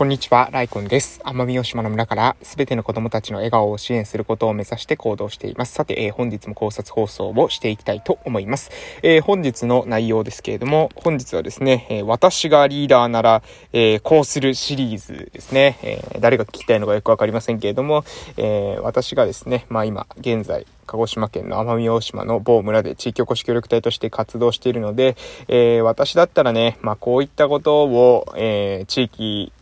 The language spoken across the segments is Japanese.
こんにちは、ライコンです。奄美大島の村からすべての子供たちの笑顔を支援することを目指して行動しています。さて、えー、本日も考察放送をしていきたいと思います。えー、本日の内容ですけれども、本日はですね、えー、私がリーダーなら、えこうするシリーズですね、え誰が聞きたいのかよくわかりませんけれども、え私がですね、まあ今、現在、鹿児島県の奄美大島の某村で地域おこし協力隊として活動しているので、え私だったらね、まあこういったことを、え地域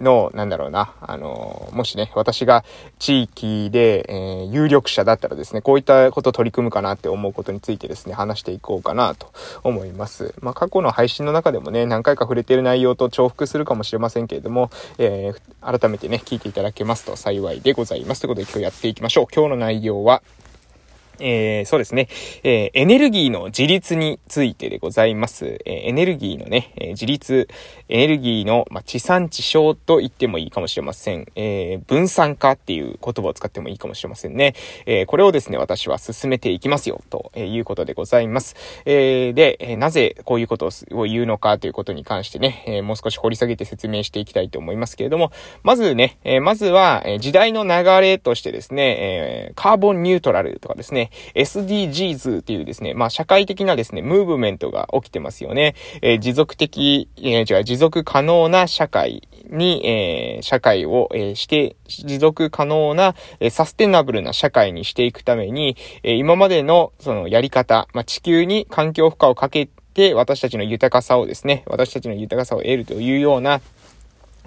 の、なんだろうな、あの、もしね、私が地域で、えー、有力者だったらですね、こういったことを取り組むかなって思うことについてですね、話していこうかなと思います。まあ、過去の配信の中でもね、何回か触れてる内容と重複するかもしれませんけれども、えー、改めてね、聞いていただけますと幸いでございます。ということで今日やっていきましょう。今日の内容は、えー、そうですね、えー、エネルギーの自立についてでございます。えー、エネルギーのね、え自立、エネルギーの、まあ、地産地消と言ってもいいかもしれません。え分散化っていう言葉を使ってもいいかもしれませんね。えこれをですね、私は進めていきますよ、ということでございます。えで、えなぜこういうことを言うのかということに関してね、えもう少し掘り下げて説明していきたいと思いますけれども、まずね、えまずは、え時代の流れとしてですね、えカーボンニュートラルとかですね、SDGs っていうですね、まあ、社会的なですね、ムーブメントが起きてますよね。えー、持続的、えー、違う、持続可能な社会に、えー、社会を、えー、して、持続可能な、えー、サステナブルな社会にしていくために、えー、今までのそのやり方、まあ、地球に環境負荷をかけて、私たちの豊かさをですね、私たちの豊かさを得るというような、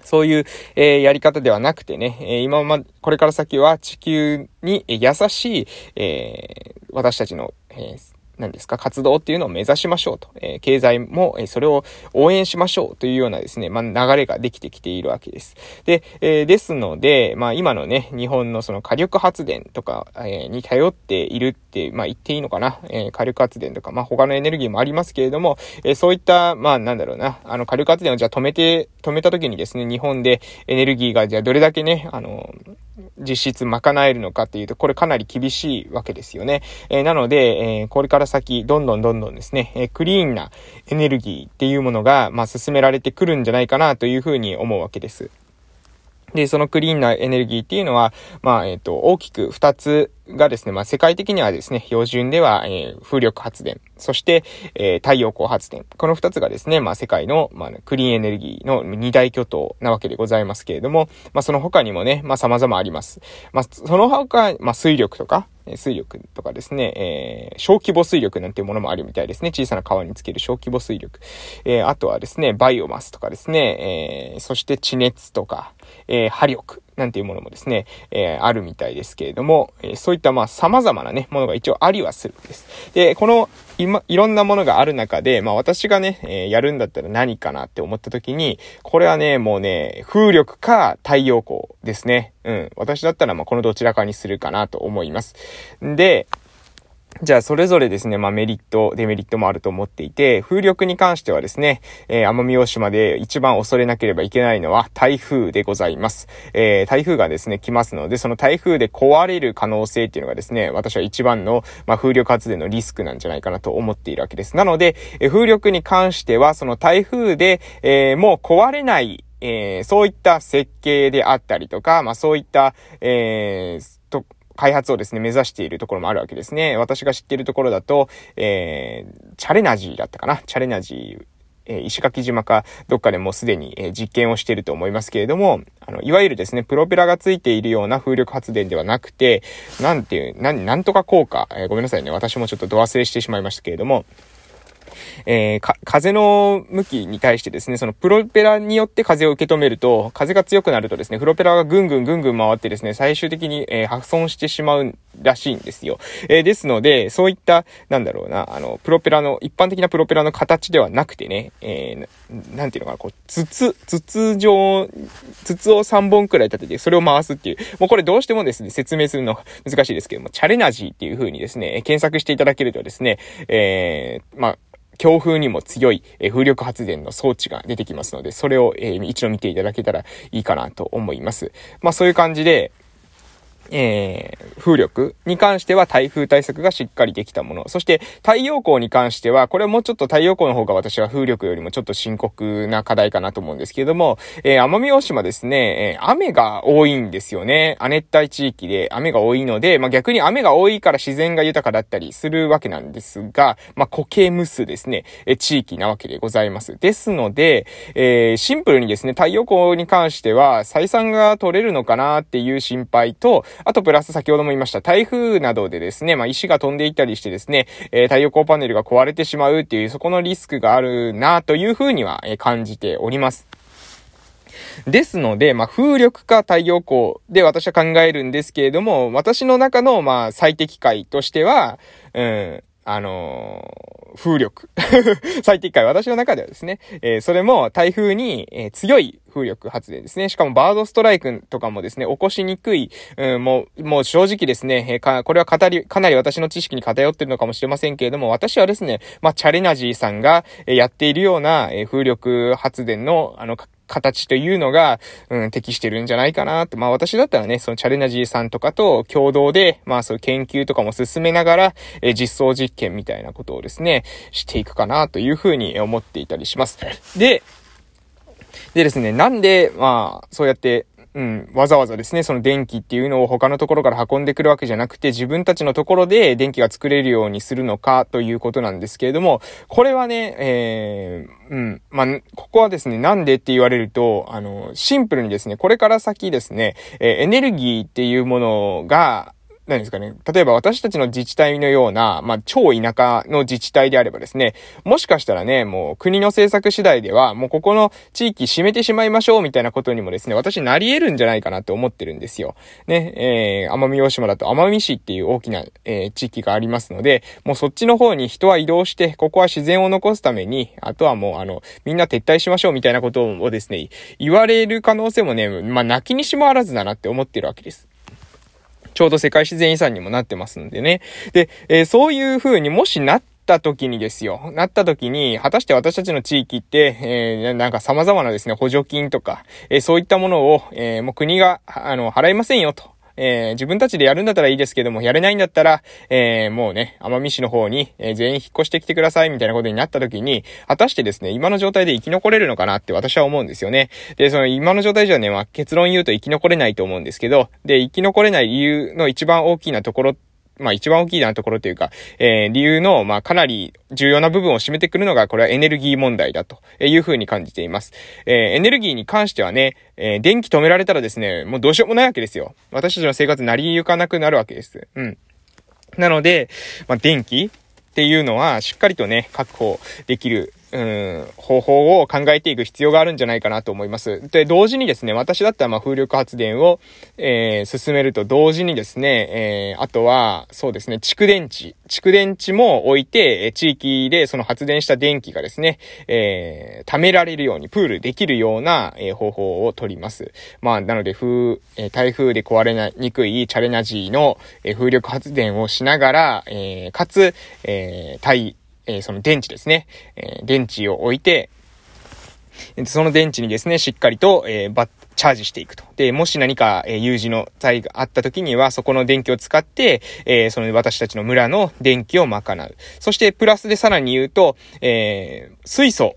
そういう、えー、やり方ではなくてね、えー、今ま、これから先は地球に優しい、えー、私たちの、えー何ですか、活動っていうのを目指しましょうと。えー、経済も、えー、それを応援しましょうというようなですね、まあ、流れができてきているわけです。で、えー、ですので、まあ、今のね、日本のその火力発電とか、えに頼っているって、まあ、言っていいのかな？え火力発電とか、まあ、他のエネルギーもありますけれども、えそういった、まあ、なんだろうな、あの、火力発電をじゃあ止めて、止めた時にですね、日本でエネルギーがじゃあどれだけね、あの、実質賄えるのかっていうと、これかなり厳しいわけですよね。えー、なので、えー、これから先、どんどんどんどんですね、えー、クリーンなエネルギーっていうものが、まあ、進められてくるんじゃないかなというふうに思うわけです。で、そのクリーンなエネルギーっていうのは、まあ、えっ、ー、と、大きく二つがですね、まあ、世界的にはですね、標準では、えー、風力発電、そして、えー、太陽光発電。この二つがですね、まあ、世界の、まあ、クリーンエネルギーの二大巨頭なわけでございますけれども、まあ、その他にもね、まあ、様々あります。まあ、その他、まあ、水力とか、水力とかですね、えー、小規模水力なんていうものもあるみたいですね。小さな川につける小規模水力。えー、あとはですね、バイオマスとかですね、えー、そして地熱とか、えー、波力。なんていうものもですね、えー、あるみたいですけれども、えー、そういったまあ様々なね、ものが一応ありはするんです。で、この、今、いろんなものがある中で、まあ私がね、えー、やるんだったら何かなって思った時に、これはね、もうね、風力か太陽光ですね。うん。私だったらまあこのどちらかにするかなと思います。で、じゃあ、それぞれですね、まあメリット、デメリットもあると思っていて、風力に関してはですね、えー、奄美大島で一番恐れなければいけないのは台風でございます。えー、台風がですね、来ますので、その台風で壊れる可能性っていうのがですね、私は一番の、まあ風力発電のリスクなんじゃないかなと思っているわけです。なので、えー、風力に関しては、その台風で、えー、もう壊れない、えー、そういった設計であったりとか、まあそういった、えー、開発をですね、目指しているところもあるわけですね。私が知っているところだと、えー、チャレナジーだったかなチャレナジー、え、石垣島かどっかでもうすでに、え、実験をしていると思いますけれども、あの、いわゆるですね、プロペラがついているような風力発電ではなくて、なんていう、なん、なんとか効果、えー、ごめんなさいね、私もちょっと度忘れしてしまいましたけれども、えー、風の向きに対してですね、そのプロペラによって風を受け止めると、風が強くなるとですね、プロペラがぐんぐんぐんぐん回ってですね、最終的に、えー、破損してしまうらしいんですよ。えー、ですので、そういった、なんだろうな、あの、プロペラの、一般的なプロペラの形ではなくてね、えー、なんていうのかな、こう、筒、筒状、筒を3本くらい立てて、それを回すっていう、もうこれどうしてもですね、説明するの難しいですけども、チャレナジーっていう風にですね、検索していただけるとですね、えー、まあ、強風にも強い、え風力発電の装置が出てきますので、それを、え一度見ていただけたらいいかなと思います。まあそういう感じで、えー、風力に関しては台風対策がしっかりできたもの。そして太陽光に関しては、これはもうちょっと太陽光の方が私は風力よりもちょっと深刻な課題かなと思うんですけれども、えー、奄美大島ですね、えー、雨が多いんですよね。亜熱帯地域で雨が多いので、まあ、逆に雨が多いから自然が豊かだったりするわけなんですが、まあ、固形無数ですね、え地域なわけでございます。ですので、えシンプルにですね、太陽光に関しては採算が取れるのかなっていう心配と、あとプラス先ほども言いました、台風などでですね、まあ、石が飛んでいったりしてですね、えー、太陽光パネルが壊れてしまうっていう、そこのリスクがあるなというふうには、え感じております。ですので、まあ、風力か太陽光で私は考えるんですけれども、私の中の、まあ、最適解としては、うん、あのー、風力。最適解、私の中ではですね、えー、それも台風に、えー、強い風力発電ですね。しかもバードストライクとかもですね、起こしにくい、うん、もう、もう正直ですね、えー、か、これは語り、かなり私の知識に偏ってるのかもしれませんけれども、私はですね、まあ、チャレナジーさんが、え、やっているような、え、風力発電の、あの、形というのが、うん、適してるんじゃないかなと。まあ私だったらね、そのチャレナジーさんとかと共同で、まあそういう研究とかも進めながら、えー、実装実験みたいなことをですね、していくかなというふうに思っていたりします。で、でですね、なんで、まあ、そうやってうん、わざわざですね、その電気っていうのを他のところから運んでくるわけじゃなくて、自分たちのところで電気が作れるようにするのかということなんですけれども、これはね、えー、うん、まあ、ここはですね、なんでって言われると、あの、シンプルにですね、これから先ですね、えー、エネルギーっていうものが、何ですかね。例えば私たちの自治体のような、まあ、超田舎の自治体であればですね、もしかしたらね、もう国の政策次第では、もうここの地域閉めてしまいましょうみたいなことにもですね、私なり得るんじゃないかなって思ってるんですよ。ね、えー、奄美大島だと奄美市っていう大きな、えー、地域がありますので、もうそっちの方に人は移動して、ここは自然を残すために、あとはもうあの、みんな撤退しましょうみたいなことをですね、言われる可能性もね、まあ、泣きにしもあらずだなって思ってるわけです。ちょうど世界自然遺産にもなってますんでね。で、えー、そういう風にもしなった時にですよ。なった時に、果たして私たちの地域って、えー、なんか様々なですね、補助金とか、えー、そういったものを、えー、もう国が、あの、払いませんよと。えー、自分たちでやるんだったらいいですけども、やれないんだったら、えー、もうね、奄美市の方に、えー、全員引っ越してきてください、みたいなことになった時に、果たしてですね、今の状態で生き残れるのかなって私は思うんですよね。で、その今の状態じゃね、まあ、結論言うと生き残れないと思うんですけど、で、生き残れない理由の一番大きなところってまあ一番大きいなところというか、えー、理由の、まあかなり重要な部分を占めてくるのが、これはエネルギー問題だというふうに感じています。えー、エネルギーに関してはね、えー、電気止められたらですね、もうどうしようもないわけですよ。私たちの生活成り行かなくなるわけです。うん。なので、まあ電気っていうのはしっかりとね、確保できるうん、方法を考えていく必要があるんじゃないかなと思います。で、同時にですね、私だったらまあ風力発電を、えー、進めると同時にですね、えー、あとは、そうですね、蓄電池。蓄電池も置いて、え地域でその発電した電気がですね、えー、貯められるように、プールできるような、えー、方法を取ります。まあ、なので、風、えー、台風で壊れなにくいチャレナジーの、えー、風力発電をしながら、えー、かつ、えー、対、え、その電池ですね、え、電池を置いて、その電池にですね、しっかりと、えー、バッ、チャージしていくと。で、もし何か、えー、有事の際があった時には、そこの電気を使って、えー、その私たちの村の電気を賄う。そして、プラスでさらに言うと、え、水素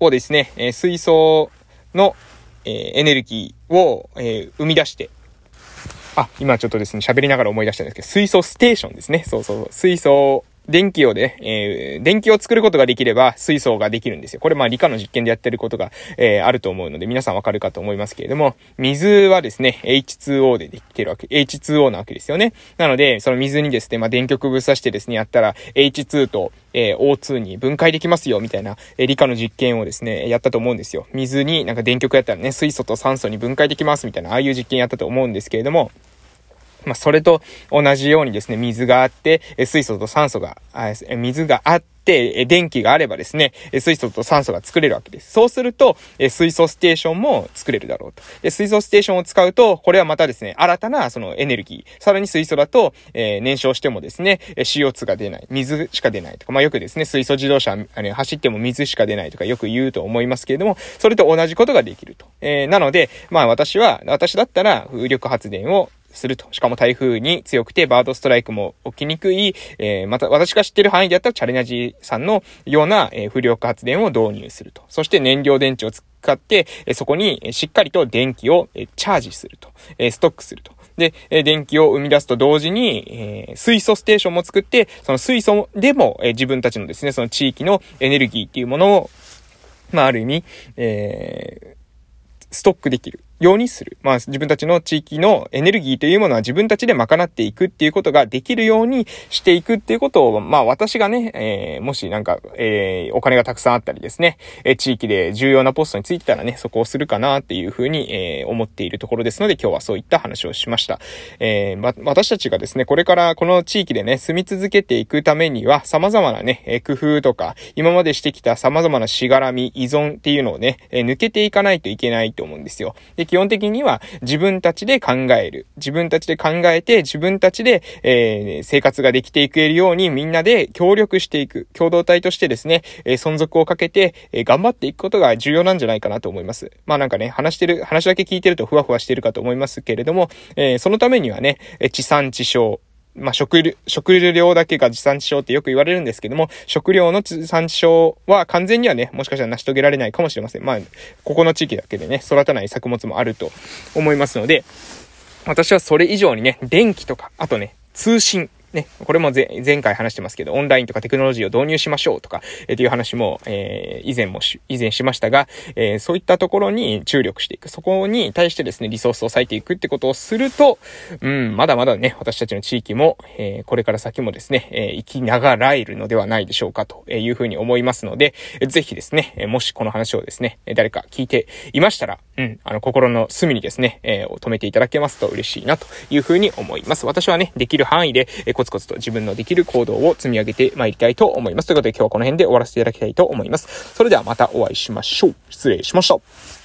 をですね、え、水素の、え、エネルギーを、え、生み出して、あ、今ちょっとですね、喋りながら思い出したんですけど、水素ステーションですね。そうそう。水素電気をね、えー、電気を作ることができれば水素ができるんですよ。これまあ理科の実験でやってることが、えー、あると思うので皆さんわかるかと思いますけれども、水はですね、H2O でできてるわけ、H2O なわけですよね。なので、その水にですね、まあ電極ぶっ刺してですね、やったら H2 と、えー、O2 に分解できますよ、みたいな、えー、理科の実験をですね、やったと思うんですよ。水になんか電極やったらね、水素と酸素に分解できます、みたいな、ああいう実験やったと思うんですけれども、まあ、それと同じようにですね、水があって、水素と酸素が、水があって、電気があればですね、水素と酸素が作れるわけです。そうすると、水素ステーションも作れるだろうと。で、水素ステーションを使うと、これはまたですね、新たなそのエネルギー。さらに水素だと、え、燃焼してもですね、CO2 が出ない。水しか出ないとか、まあよくですね、水素自動車、あの、走っても水しか出ないとかよく言うと思いますけれども、それと同じことができると。えー、なので、まあ私は、私だったら風力発電をすると。しかも台風に強くてバードストライクも起きにくい、えー、また私が知ってる範囲であったらチャレナジーさんのような、えー、風力発電を導入すると。そして燃料電池を使って、えそこにしっかりと電気をえチャージすると。えストックすると。で、え電気を生み出すと同時に、え水素ステーションも作って、その水素でも、え自分たちのですね、その地域のエネルギーっていうものを、まあ、ある意味、えー、ストックできる。ようにする。まあ自分たちの地域のエネルギーというものは自分たちで賄っていくっていうことができるようにしていくっていうことを、まあ私がね、えー、もしなんか、えー、お金がたくさんあったりですね、えー、地域で重要なポストについてたらね、そこをするかなっていうふうに、えー、思っているところですので今日はそういった話をしました。えー、ま、私たちがですね、これからこの地域でね、住み続けていくためには様々なね、えー、工夫とか、今までしてきた様々なしがらみ、依存っていうのをね、えー、抜けていかないといけないと思うんですよ。で、基本的には自分たちで考える。自分たちで考えて、自分たちで、えー、生活ができていけるようにみんなで協力していく。共同体としてですね、えー、存続をかけて、えー、頑張っていくことが重要なんじゃないかなと思います。まあなんかね、話してる、話だけ聞いてるとふわふわしてるかと思いますけれども、えー、そのためにはね、地産地消、まあ、食料、食料だけが地産地消ってよく言われるんですけども、食料の地産地消は完全にはね、もしかしたら成し遂げられないかもしれません。まあ、ここの地域だけでね、育たない作物もあると思いますので、私はそれ以上にね、電気とか、あとね、通信、ね、これも前回話してますけど、オンラインとかテクノロジーを導入しましょうとか、えー、っていう話も、えー、以前もし以前しましたが、えー、そういったところに注力していく。そこに対してですね、リソースを割いていくってことをすると、うん、まだまだね、私たちの地域も、えー、これから先もですね、えー、生きながらえるのではないでしょうかというふうに思いますので、ぜひですね、もしこの話をですね、誰か聞いていましたら、うん、あの、心の隅にですね、えー、止めていただけますと嬉しいなというふうに思います。私はね、できる範囲で、えー、コツコツと自分のできる行動を積み上げてまいりたいと思います。ということで今日はこの辺で終わらせていただきたいと思います。それではまたお会いしましょう。失礼しました。